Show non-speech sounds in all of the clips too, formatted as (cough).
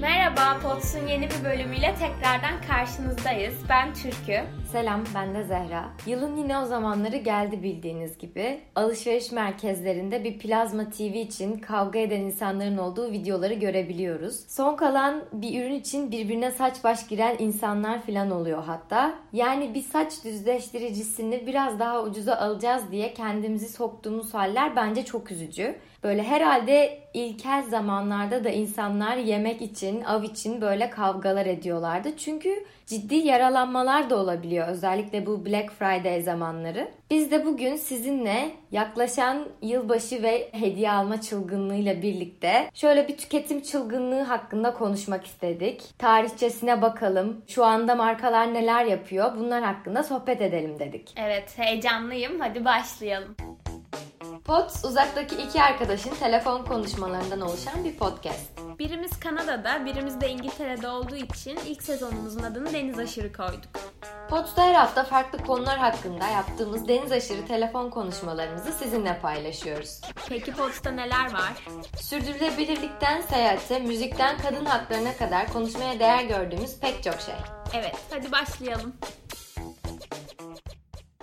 Merhaba, Pots'un yeni bir bölümüyle tekrardan karşınızdayız. Ben Türkü. Selam, ben de Zehra. Yılın yine o zamanları geldi bildiğiniz gibi. Alışveriş merkezlerinde bir plazma TV için kavga eden insanların olduğu videoları görebiliyoruz. Son kalan bir ürün için birbirine saç baş giren insanlar falan oluyor hatta. Yani bir saç düzleştiricisini biraz daha ucuza alacağız diye kendimizi soktuğumuz haller bence çok üzücü. Böyle herhalde ilkel zamanlarda da insanlar yemek için, av için böyle kavgalar ediyorlardı. Çünkü ciddi yaralanmalar da olabiliyor özellikle bu Black Friday zamanları. Biz de bugün sizinle yaklaşan yılbaşı ve hediye alma çılgınlığıyla birlikte şöyle bir tüketim çılgınlığı hakkında konuşmak istedik. Tarihçesine bakalım. Şu anda markalar neler yapıyor? Bunlar hakkında sohbet edelim dedik. Evet, heyecanlıyım. Hadi başlayalım. Pods uzaktaki iki arkadaşın telefon konuşmalarından oluşan bir podcast. Birimiz Kanada'da, birimiz de İngiltere'de olduğu için ilk sezonumuzun adını Deniz Aşırı koyduk. Pods'ta her hafta farklı konular hakkında yaptığımız deniz aşırı telefon konuşmalarımızı sizinle paylaşıyoruz. Peki Pods'ta neler var? Sürdürülebilirlikten seyahate, müzikten kadın haklarına kadar konuşmaya değer gördüğümüz pek çok şey. Evet, hadi başlayalım.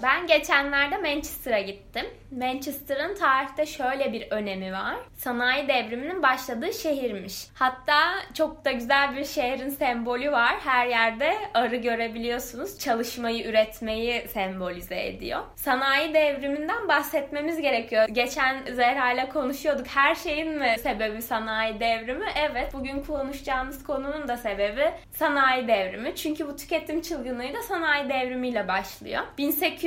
Ben geçenlerde Manchester'a gittim. Manchester'ın tarihte şöyle bir önemi var. Sanayi devriminin başladığı şehirmiş. Hatta çok da güzel bir şehrin sembolü var. Her yerde arı görebiliyorsunuz. Çalışmayı, üretmeyi sembolize ediyor. Sanayi devriminden bahsetmemiz gerekiyor. Geçen Zehra ile konuşuyorduk. Her şeyin mi sebebi sanayi devrimi? Evet. Bugün konuşacağımız konunun da sebebi sanayi devrimi. Çünkü bu tüketim çılgınlığı da sanayi devrimiyle başlıyor.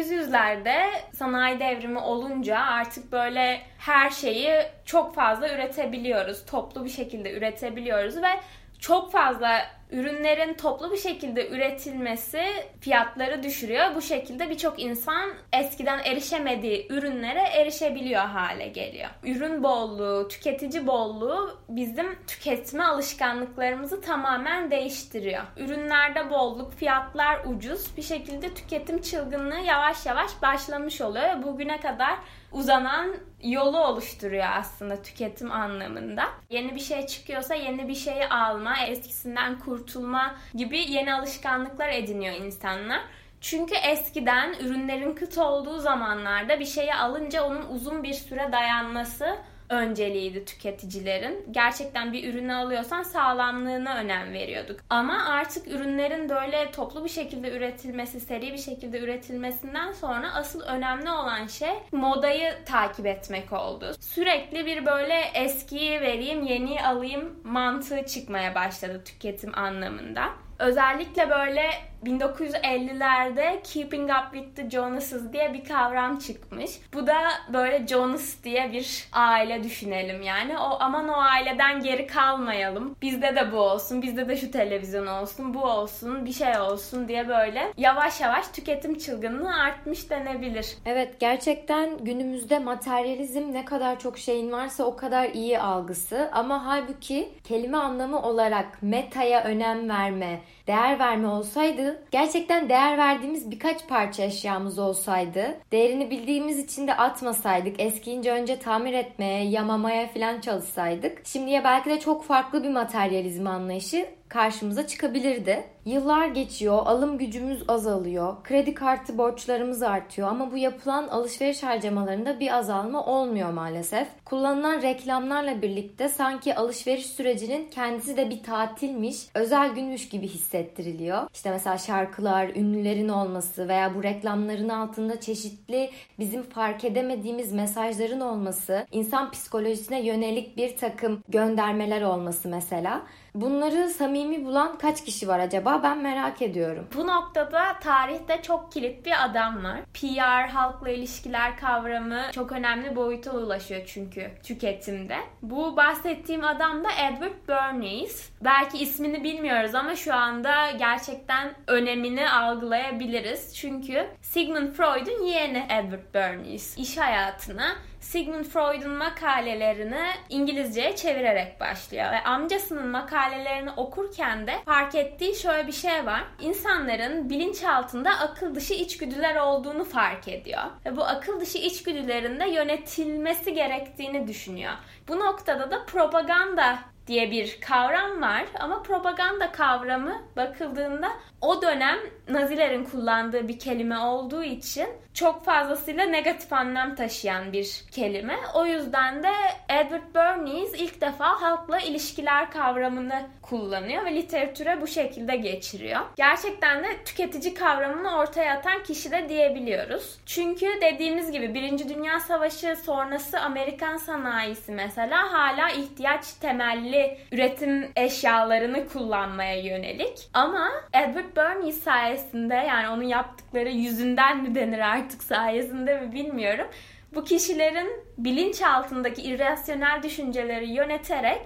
1800'lerde sanayi devrimi olunca artık böyle her şeyi çok fazla üretebiliyoruz. Toplu bir şekilde üretebiliyoruz ve çok fazla ürünlerin toplu bir şekilde üretilmesi fiyatları düşürüyor. Bu şekilde birçok insan eskiden erişemediği ürünlere erişebiliyor hale geliyor. Ürün bolluğu, tüketici bolluğu bizim tüketme alışkanlıklarımızı tamamen değiştiriyor. Ürünlerde bolluk, fiyatlar ucuz. Bir şekilde tüketim çılgınlığı yavaş yavaş başlamış oluyor bugüne kadar uzanan yolu oluşturuyor aslında tüketim anlamında. Yeni bir şey çıkıyorsa yeni bir şeyi alma, eskisinden kurtulma gibi yeni alışkanlıklar ediniyor insanlar. Çünkü eskiden ürünlerin kıt olduğu zamanlarda bir şeyi alınca onun uzun bir süre dayanması önceliğiydi tüketicilerin. Gerçekten bir ürünü alıyorsan sağlamlığına önem veriyorduk. Ama artık ürünlerin böyle toplu bir şekilde üretilmesi, seri bir şekilde üretilmesinden sonra asıl önemli olan şey modayı takip etmek oldu. Sürekli bir böyle eskiyi vereyim, yeniyi alayım mantığı çıkmaya başladı tüketim anlamında. Özellikle böyle 1950'lerde Keeping Up with the Jonas'es diye bir kavram çıkmış. Bu da böyle Jonas diye bir aile düşünelim yani. O aman o aileden geri kalmayalım. Bizde de bu olsun, bizde de şu televizyon olsun, bu olsun, bir şey olsun diye böyle yavaş yavaş tüketim çılgınlığı artmış denebilir. Evet gerçekten günümüzde materyalizm ne kadar çok şeyin varsa o kadar iyi algısı ama halbuki kelime anlamı olarak metaya önem verme, değer verme olsaydı gerçekten değer verdiğimiz birkaç parça eşyamız olsaydı değerini bildiğimiz için de atmasaydık eskiyince önce tamir etmeye yamamaya falan çalışsaydık şimdiye belki de çok farklı bir materyalizm anlayışı karşımıza çıkabilirdi. Yıllar geçiyor, alım gücümüz azalıyor, kredi kartı borçlarımız artıyor ama bu yapılan alışveriş harcamalarında bir azalma olmuyor maalesef. Kullanılan reklamlarla birlikte sanki alışveriş sürecinin kendisi de bir tatilmiş, özel günmüş gibi hissettiriliyor. İşte mesela şarkılar, ünlülerin olması veya bu reklamların altında çeşitli bizim fark edemediğimiz mesajların olması, insan psikolojisine yönelik bir takım göndermeler olması mesela. Bunları samimi bulan kaç kişi var acaba? Ben merak ediyorum. Bu noktada tarihte çok kilit bir adam var. PR, halkla ilişkiler kavramı çok önemli boyuta ulaşıyor çünkü tüketimde. Bu bahsettiğim adam da Edward Bernays. Belki ismini bilmiyoruz ama şu anda gerçekten önemini algılayabiliriz. Çünkü Sigmund Freud'un yeğeni Edward Bernays. İş hayatına Sigmund Freud'un makalelerini İngilizceye çevirerek başlıyor ve amcasının makalelerini okurken de fark ettiği şöyle bir şey var. İnsanların bilinçaltında akıl dışı içgüdüler olduğunu fark ediyor ve bu akıl dışı içgüdülerin de yönetilmesi gerektiğini düşünüyor. Bu noktada da propaganda diye bir kavram var ama propaganda kavramı bakıldığında o dönem Nazilerin kullandığı bir kelime olduğu için çok fazlasıyla negatif anlam taşıyan bir kelime. O yüzden de Edward Bernays ilk defa halkla ilişkiler kavramını kullanıyor ve literatüre bu şekilde geçiriyor. Gerçekten de tüketici kavramını ortaya atan kişi de diyebiliyoruz. Çünkü dediğimiz gibi Birinci Dünya Savaşı sonrası Amerikan sanayisi mesela hala ihtiyaç temelli üretim eşyalarını kullanmaya yönelik. Ama Edward Bernays sayesinde yani onun yaptıkları yüzünden mi denir artık sayesinde mi bilmiyorum. Bu kişilerin bilinç altındaki irrasyonel düşünceleri yöneterek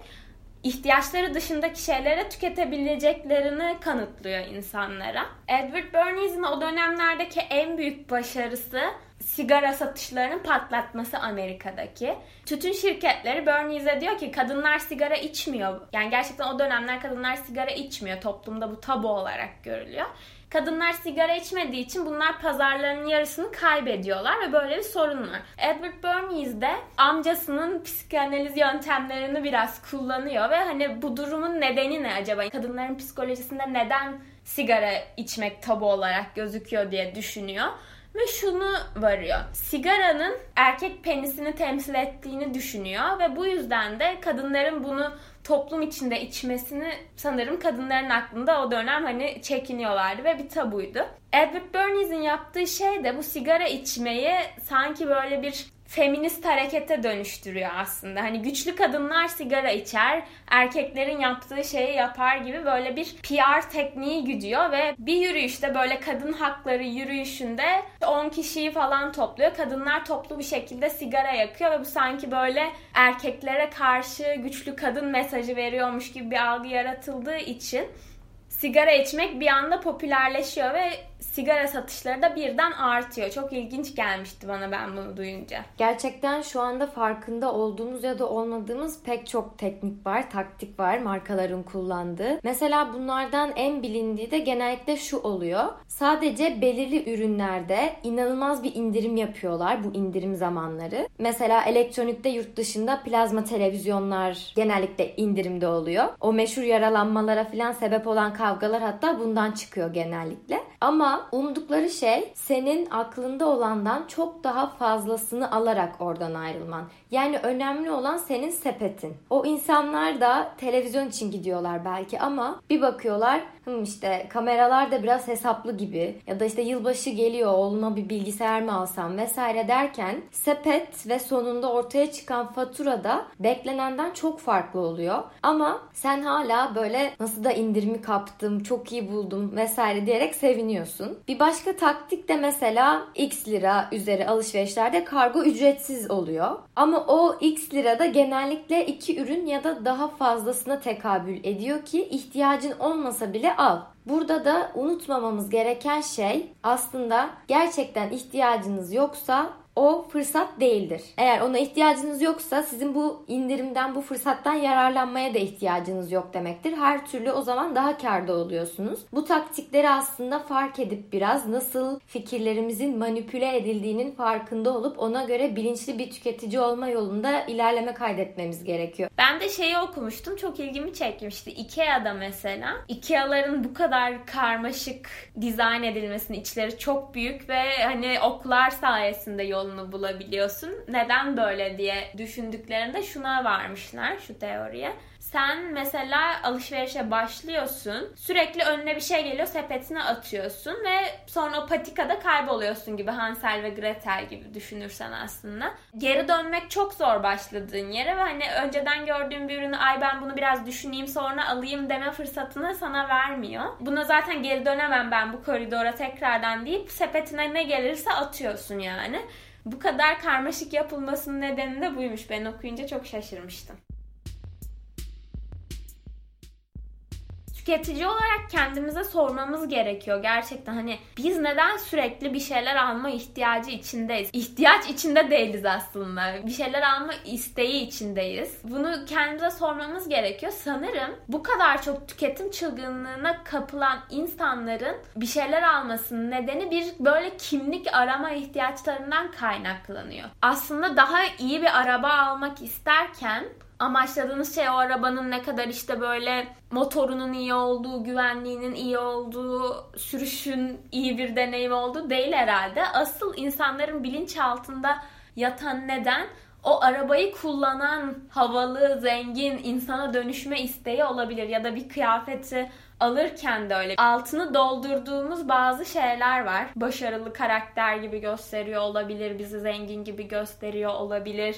ihtiyaçları dışındaki şeylere tüketebileceklerini kanıtlıyor insanlara. Edward Bernays'in o dönemlerdeki en büyük başarısı sigara satışlarının patlatması Amerika'daki. Tütün şirketleri Bernays'e diyor ki kadınlar sigara içmiyor. Yani gerçekten o dönemler kadınlar sigara içmiyor. Toplumda bu tabu olarak görülüyor. Kadınlar sigara içmediği için bunlar pazarlarının yarısını kaybediyorlar ve böyle bir sorun var. Edward Bernays de amcasının psikanaliz yöntemlerini biraz kullanıyor ve hani bu durumun nedeni ne acaba? Kadınların psikolojisinde neden sigara içmek tabu olarak gözüküyor diye düşünüyor ve şunu varıyor. Sigaranın erkek penisini temsil ettiğini düşünüyor ve bu yüzden de kadınların bunu toplum içinde içmesini sanırım kadınların aklında o dönem hani çekiniyorlardı ve bir tabuydu. Edward Bernays'in yaptığı şey de bu sigara içmeyi sanki böyle bir feminist harekete dönüştürüyor aslında. Hani güçlü kadınlar sigara içer, erkeklerin yaptığı şeyi yapar gibi böyle bir PR tekniği güdüyor ve bir yürüyüşte böyle kadın hakları yürüyüşünde 10 kişiyi falan topluyor. Kadınlar toplu bir şekilde sigara yakıyor ve bu sanki böyle erkeklere karşı güçlü kadın mesajı veriyormuş gibi bir algı yaratıldığı için sigara içmek bir anda popülerleşiyor ve sigara satışları da birden artıyor. Çok ilginç gelmişti bana ben bunu duyunca. Gerçekten şu anda farkında olduğumuz ya da olmadığımız pek çok teknik var, taktik var markaların kullandığı. Mesela bunlardan en bilindiği de genellikle şu oluyor. Sadece belirli ürünlerde inanılmaz bir indirim yapıyorlar bu indirim zamanları. Mesela elektronikte yurt dışında plazma televizyonlar genellikle indirimde oluyor. O meşhur yaralanmalara falan sebep olan kavgalar hatta bundan çıkıyor genellikle. Ama umdukları şey senin aklında olandan çok daha fazlasını alarak oradan ayrılman. Yani önemli olan senin sepetin. O insanlar da televizyon için gidiyorlar belki ama bir bakıyorlar işte kameralar da biraz hesaplı gibi ya da işte yılbaşı geliyor oğluma bir bilgisayar mı alsam vesaire derken sepet ve sonunda ortaya çıkan fatura da beklenenden çok farklı oluyor. Ama sen hala böyle nasıl da indirimi kaptım, çok iyi buldum vesaire diyerek seviniyorsun. Bir başka taktik de mesela X lira üzeri alışverişlerde kargo ücretsiz oluyor. Ama o X lirada genellikle iki ürün ya da daha fazlasına tekabül ediyor ki ihtiyacın olmasa bile al. Burada da unutmamamız gereken şey aslında gerçekten ihtiyacınız yoksa o fırsat değildir. Eğer ona ihtiyacınız yoksa sizin bu indirimden, bu fırsattan yararlanmaya da ihtiyacınız yok demektir. Her türlü o zaman daha karda oluyorsunuz. Bu taktikleri aslında fark edip biraz nasıl fikirlerimizin manipüle edildiğinin farkında olup ona göre bilinçli bir tüketici olma yolunda ilerleme kaydetmemiz gerekiyor. Ben de şeyi okumuştum çok ilgimi çekmişti. Ikea'da mesela Ikea'ların bu kadar karmaşık dizayn edilmesini içleri çok büyük ve hani oklar sayesinde yol yolunu bulabiliyorsun. Neden böyle diye düşündüklerinde şuna varmışlar şu teoriye. Sen mesela alışverişe başlıyorsun. Sürekli önüne bir şey geliyor sepetine atıyorsun ve sonra o patikada kayboluyorsun gibi Hansel ve Gretel gibi düşünürsen aslında. Geri dönmek çok zor başladığın yere ve hani önceden gördüğün bir ürünü ay ben bunu biraz düşüneyim sonra alayım deme fırsatını sana vermiyor. Buna zaten geri dönemem ben bu koridora tekrardan deyip sepetine ne gelirse atıyorsun yani. Bu kadar karmaşık yapılmasının nedeni de buymuş. Ben okuyunca çok şaşırmıştım. Tüketici olarak kendimize sormamız gerekiyor gerçekten hani biz neden sürekli bir şeyler alma ihtiyacı içindeyiz? İhtiyaç içinde değiliz aslında. Bir şeyler alma isteği içindeyiz. Bunu kendimize sormamız gerekiyor. Sanırım bu kadar çok tüketim çılgınlığına kapılan insanların bir şeyler almasının nedeni bir böyle kimlik arama ihtiyaçlarından kaynaklanıyor. Aslında daha iyi bir araba almak isterken amaçladığınız şey o arabanın ne kadar işte böyle motorunun iyi olduğu, güvenliğinin iyi olduğu, sürüşün iyi bir deneyim olduğu değil herhalde. Asıl insanların bilinçaltında yatan neden o arabayı kullanan havalı, zengin insana dönüşme isteği olabilir ya da bir kıyafeti alırken de öyle. Altını doldurduğumuz bazı şeyler var. Başarılı karakter gibi gösteriyor olabilir, bizi zengin gibi gösteriyor olabilir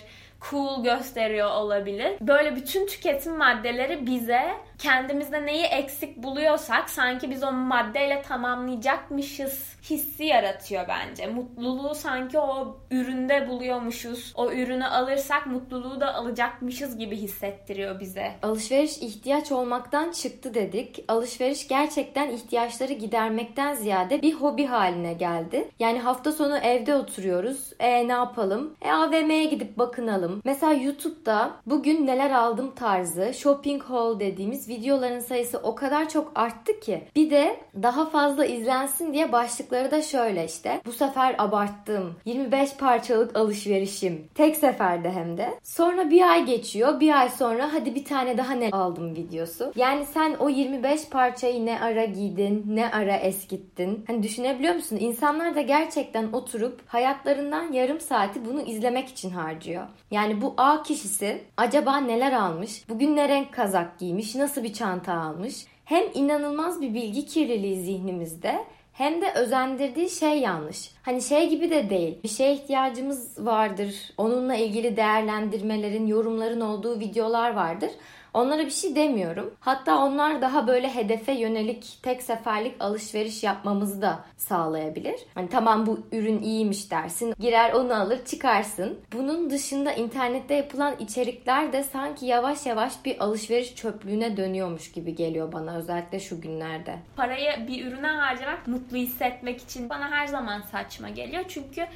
cool gösteriyor olabilir. Böyle bütün tüketim maddeleri bize kendimizde neyi eksik buluyorsak sanki biz o maddeyle tamamlayacakmışız hissi yaratıyor bence. Mutluluğu sanki o üründe buluyormuşuz. O ürünü alırsak mutluluğu da alacakmışız gibi hissettiriyor bize. Alışveriş ihtiyaç olmaktan çıktı dedik. Alışveriş gerçekten ihtiyaçları gidermekten ziyade bir hobi haline geldi. Yani hafta sonu evde oturuyoruz. E ne yapalım? E AVM'ye gidip bakınalım. Mesela YouTube'da bugün neler aldım tarzı shopping haul dediğimiz videoların sayısı o kadar çok arttı ki. Bir de daha fazla izlensin diye başlıkları da şöyle işte. Bu sefer abarttım. 25 parçalık alışverişim. Tek seferde hem de. Sonra bir ay geçiyor. Bir ay sonra hadi bir tane daha ne aldım videosu. Yani sen o 25 parçayı ne ara giydin, ne ara eskittin. Hani düşünebiliyor musun? İnsanlar da gerçekten oturup hayatlarından yarım saati bunu izlemek için harcıyor. Yani bu A kişisi acaba neler almış? Bugün ne renk kazak giymiş? Nasıl bir çanta almış? Hem inanılmaz bir bilgi kirliliği zihnimizde hem de özendirdiği şey yanlış. Hani şey gibi de değil. Bir şeye ihtiyacımız vardır. Onunla ilgili değerlendirmelerin, yorumların olduğu videolar vardır. Onlara bir şey demiyorum. Hatta onlar daha böyle hedefe yönelik tek seferlik alışveriş yapmamızı da sağlayabilir. Hani tamam bu ürün iyiymiş dersin. Girer onu alır çıkarsın. Bunun dışında internette yapılan içerikler de sanki yavaş yavaş bir alışveriş çöplüğüne dönüyormuş gibi geliyor bana özellikle şu günlerde. Parayı bir ürüne harcamak mutlu hissetmek için bana her zaman saçma geliyor. Çünkü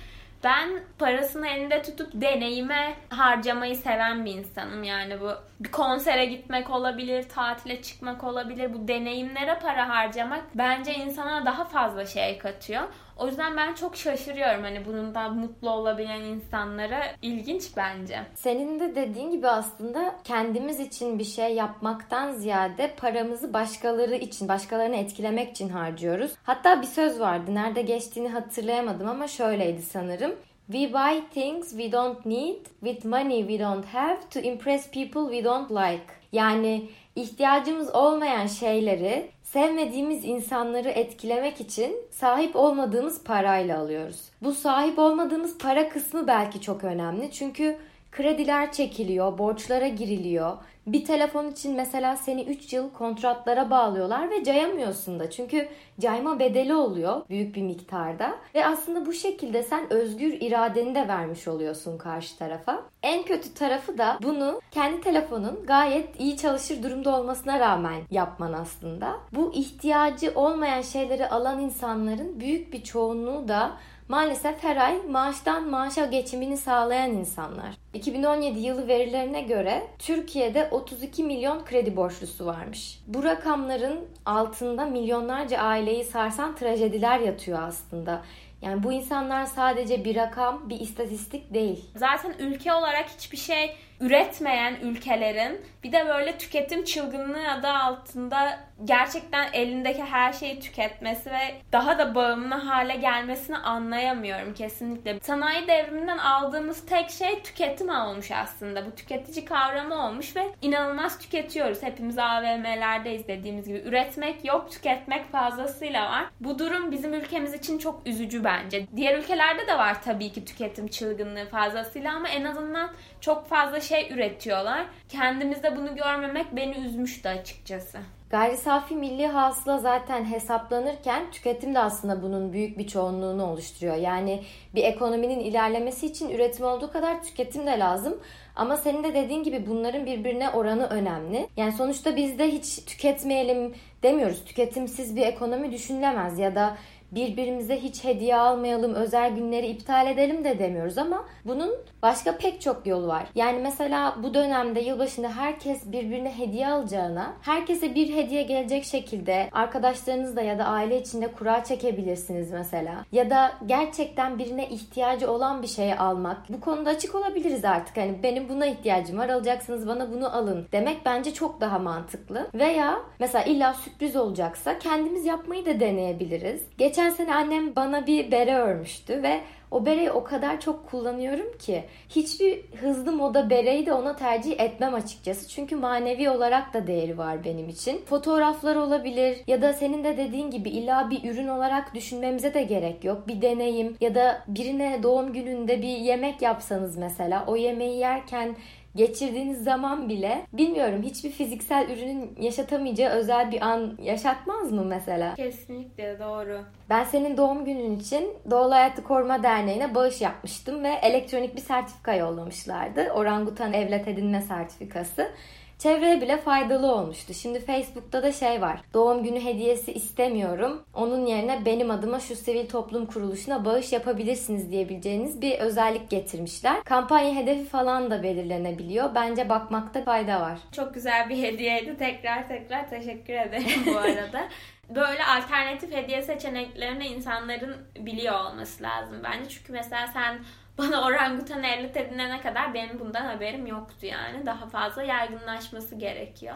ben parasını elinde tutup deneyime harcamayı seven bir insanım. Yani bu bir konsere gitmek olabilir, tatile çıkmak olabilir. Bu deneyimlere para harcamak bence insana daha fazla şey katıyor. O yüzden ben çok şaşırıyorum hani bundan mutlu olabilen insanlara. ilginç bence. Senin de dediğin gibi aslında kendimiz için bir şey yapmaktan ziyade paramızı başkaları için, başkalarını etkilemek için harcıyoruz. Hatta bir söz vardı. Nerede geçtiğini hatırlayamadım ama şöyleydi sanırım. We buy things we don't need with money we don't have to impress people we don't like. Yani ihtiyacımız olmayan şeyleri sevmediğimiz insanları etkilemek için sahip olmadığımız parayla alıyoruz. Bu sahip olmadığımız para kısmı belki çok önemli. Çünkü krediler çekiliyor, borçlara giriliyor. Bir telefon için mesela seni 3 yıl kontratlara bağlıyorlar ve cayamıyorsun da. Çünkü cayma bedeli oluyor büyük bir miktarda. Ve aslında bu şekilde sen özgür iradeni de vermiş oluyorsun karşı tarafa. En kötü tarafı da bunu kendi telefonun gayet iyi çalışır durumda olmasına rağmen yapman aslında. Bu ihtiyacı olmayan şeyleri alan insanların büyük bir çoğunluğu da maalesef her ay maaştan maaşa geçimini sağlayan insanlar. 2017 yılı verilerine göre Türkiye'de 32 milyon kredi borçlusu varmış. Bu rakamların altında milyonlarca aileyi sarsan trajediler yatıyor aslında. Yani bu insanlar sadece bir rakam, bir istatistik değil. Zaten ülke olarak hiçbir şey üretmeyen ülkelerin bir de böyle tüketim çılgınlığı adı altında gerçekten elindeki her şeyi tüketmesi ve daha da bağımlı hale gelmesini anlayamıyorum kesinlikle. Sanayi devriminden aldığımız tek şey tüketim olmuş aslında. Bu tüketici kavramı olmuş ve inanılmaz tüketiyoruz. Hepimiz AVM'lerde izlediğimiz gibi. Üretmek yok, tüketmek fazlasıyla var. Bu durum bizim ülkemiz için çok üzücü bence. Diğer ülkelerde de var tabii ki tüketim çılgınlığı fazlasıyla ama en azından çok fazla şey üretiyorlar. Kendimizde bunu görmemek beni üzmüştü açıkçası. Gayri safi milli hasıla zaten hesaplanırken tüketim de aslında bunun büyük bir çoğunluğunu oluşturuyor. Yani bir ekonominin ilerlemesi için üretim olduğu kadar tüketim de lazım. Ama senin de dediğin gibi bunların birbirine oranı önemli. Yani sonuçta biz de hiç tüketmeyelim demiyoruz. Tüketimsiz bir ekonomi düşünülemez ya da birbirimize hiç hediye almayalım, özel günleri iptal edelim de demiyoruz ama bunun başka pek çok yolu var. Yani mesela bu dönemde yılbaşında herkes birbirine hediye alacağına, herkese bir hediye gelecek şekilde arkadaşlarınızla ya da aile içinde kura çekebilirsiniz mesela. Ya da gerçekten birine ihtiyacı olan bir şeyi almak. Bu konuda açık olabiliriz artık. Hani benim buna ihtiyacım var alacaksınız bana bunu alın demek bence çok daha mantıklı. Veya mesela illa sürpriz olacaksa kendimiz yapmayı da deneyebiliriz. Geçen sene annem bana bir bere örmüştü ve o bereyi o kadar çok kullanıyorum ki hiçbir hızlı moda bereyi de ona tercih etmem açıkçası. Çünkü manevi olarak da değeri var benim için. Fotoğraflar olabilir ya da senin de dediğin gibi illa bir ürün olarak düşünmemize de gerek yok. Bir deneyim ya da birine doğum gününde bir yemek yapsanız mesela o yemeği yerken geçirdiğiniz zaman bile bilmiyorum hiçbir fiziksel ürünün yaşatamayacağı özel bir an yaşatmaz mı mesela? Kesinlikle doğru. Ben senin doğum günün için Doğal Hayatı Koruma Derneği'ne bağış yapmıştım ve elektronik bir sertifika yollamışlardı. Orangutan evlat edinme sertifikası çevreye bile faydalı olmuştu. Şimdi Facebook'ta da şey var. Doğum günü hediyesi istemiyorum. Onun yerine benim adıma şu sivil toplum kuruluşuna bağış yapabilirsiniz diyebileceğiniz bir özellik getirmişler. Kampanya hedefi falan da belirlenebiliyor. Bence bakmakta fayda var. Çok güzel bir hediyeydi. Tekrar tekrar teşekkür ederim bu (laughs) arada. böyle alternatif hediye seçeneklerini insanların biliyor olması lazım bence. Çünkü mesela sen bana orangutan evlat edinene kadar benim bundan haberim yoktu yani. Daha fazla yaygınlaşması gerekiyor.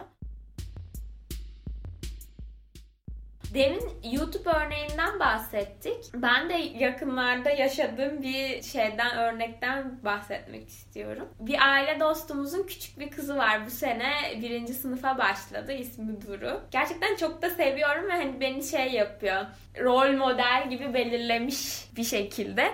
Demin YouTube örneğinden bahsettik. Ben de yakınlarda yaşadığım bir şeyden, örnekten bahsetmek istiyorum. Bir aile dostumuzun küçük bir kızı var. Bu sene birinci sınıfa başladı. İsmi Duru. Gerçekten çok da seviyorum ve hani beni şey yapıyor. Rol model gibi belirlemiş bir şekilde.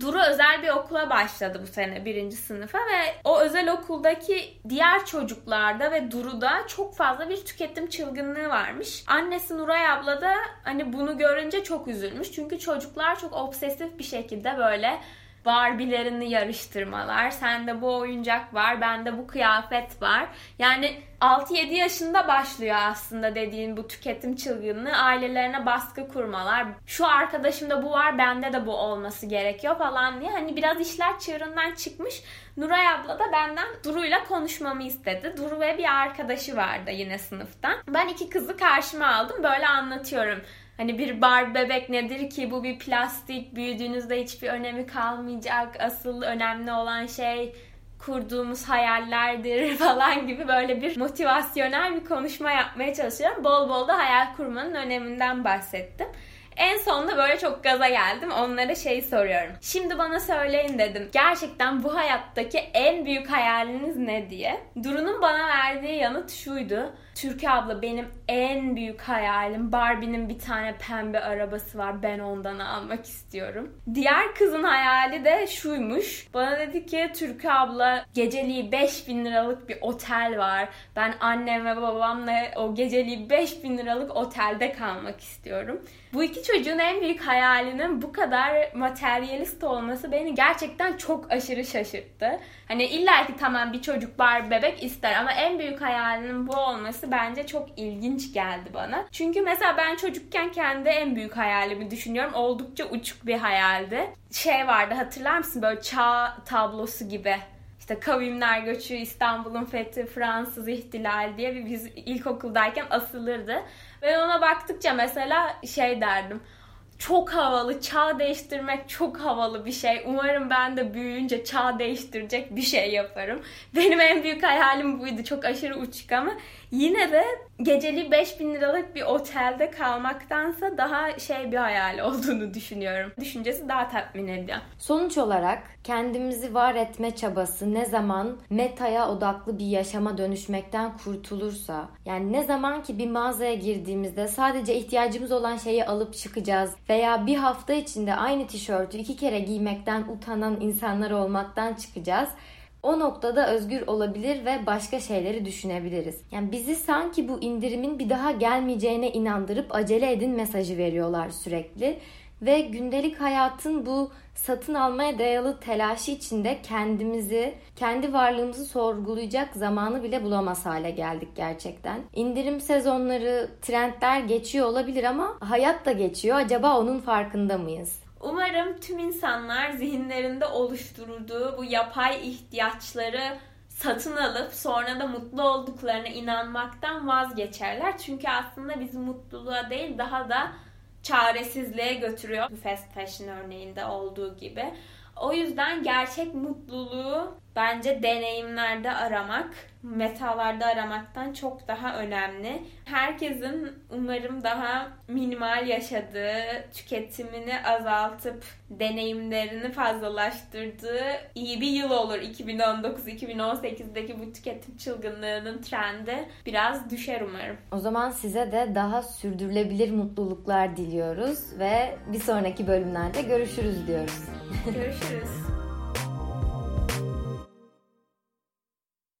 Duru özel bir okula başladı bu sene birinci sınıfa ve o özel okuldaki diğer çocuklarda ve Duru'da çok fazla bir tüketim çılgınlığı varmış. Annesi Nuray abla da hani bunu görünce çok üzülmüş. Çünkü çocuklar çok obsesif bir şekilde böyle Barbie'lerini yarıştırmalar. Sende bu oyuncak var, bende bu kıyafet var. Yani 6-7 yaşında başlıyor aslında dediğin bu tüketim çılgınlığı. Ailelerine baskı kurmalar. Şu arkadaşımda bu var, bende de bu olması gerekiyor falan diye. Hani biraz işler çığırından çıkmış. Nuray abla da benden Duru'yla konuşmamı istedi. Duru ve bir arkadaşı vardı yine sınıftan. Ben iki kızı karşıma aldım. Böyle anlatıyorum. Hani bir bar bebek nedir ki bu bir plastik büyüdüğünüzde hiçbir önemi kalmayacak. Asıl önemli olan şey kurduğumuz hayallerdir (laughs) falan gibi böyle bir motivasyonel bir konuşma yapmaya çalışıyorum. Bol bol da hayal kurmanın öneminden bahsettim. En sonunda böyle çok gaza geldim. Onlara şey soruyorum. Şimdi bana söyleyin dedim. Gerçekten bu hayattaki en büyük hayaliniz ne diye. Duru'nun bana verdiği yanıt şuydu. Türkiye abla benim en büyük hayalim Barbie'nin bir tane pembe arabası var. Ben ondan almak istiyorum. Diğer kızın hayali de şuymuş. Bana dedi ki Türkiye abla geceliği 5000 liralık bir otel var. Ben annem ve babamla o geceliği 5000 liralık otelde kalmak istiyorum. Bu iki çocuğun en büyük hayalinin bu kadar materyalist olması beni gerçekten çok aşırı şaşırttı. Hani illa ki tamam bir çocuk var bebek ister ama en büyük hayalinin bu olması bence çok ilginç geldi bana. Çünkü mesela ben çocukken kendi en büyük hayalimi düşünüyorum. Oldukça uçuk bir hayaldi. Şey vardı hatırlar mısın böyle çağ tablosu gibi işte kavimler göçü, İstanbul'un fethi, Fransız ihtilal diye bir biz ilkokuldayken asılırdı. Ve ona baktıkça mesela şey derdim çok havalı. Çağ değiştirmek çok havalı bir şey. Umarım ben de büyüyünce çağ değiştirecek bir şey yaparım. Benim en büyük hayalim buydu. Çok aşırı uçuk ama yine de geceli 5000 liralık bir otelde kalmaktansa daha şey bir hayal (laughs) olduğunu düşünüyorum. Düşüncesi daha tatmin ediyor. Sonuç olarak kendimizi var etme çabası ne zaman metaya odaklı bir yaşama dönüşmekten kurtulursa yani ne zaman ki bir mağazaya girdiğimizde sadece ihtiyacımız olan şeyi alıp çıkacağız veya bir hafta içinde aynı tişörtü iki kere giymekten utanan insanlar olmaktan çıkacağız o noktada özgür olabilir ve başka şeyleri düşünebiliriz. Yani bizi sanki bu indirimin bir daha gelmeyeceğine inandırıp acele edin mesajı veriyorlar sürekli. ve gündelik hayatın bu satın almaya dayalı telaşı içinde kendimizi, kendi varlığımızı sorgulayacak zamanı bile bulamaz hale geldik gerçekten. İndirim sezonları, trendler geçiyor olabilir ama hayat da geçiyor. Acaba onun farkında mıyız? Umarım tüm insanlar zihinlerinde oluşturduğu bu yapay ihtiyaçları satın alıp sonra da mutlu olduklarına inanmaktan vazgeçerler. Çünkü aslında bizi mutluluğa değil daha da çaresizliğe götürüyor. Fast fashion örneğinde olduğu gibi. O yüzden gerçek mutluluğu bence deneyimlerde aramak, metalarda aramaktan çok daha önemli. Herkesin umarım daha minimal yaşadığı, tüketimini azaltıp deneyimlerini fazlalaştırdığı iyi bir yıl olur 2019-2018'deki bu tüketim çılgınlığının trendi biraz düşer umarım. O zaman size de daha sürdürülebilir mutluluklar diliyoruz ve bir sonraki bölümlerde görüşürüz diyoruz. Görüşürüz.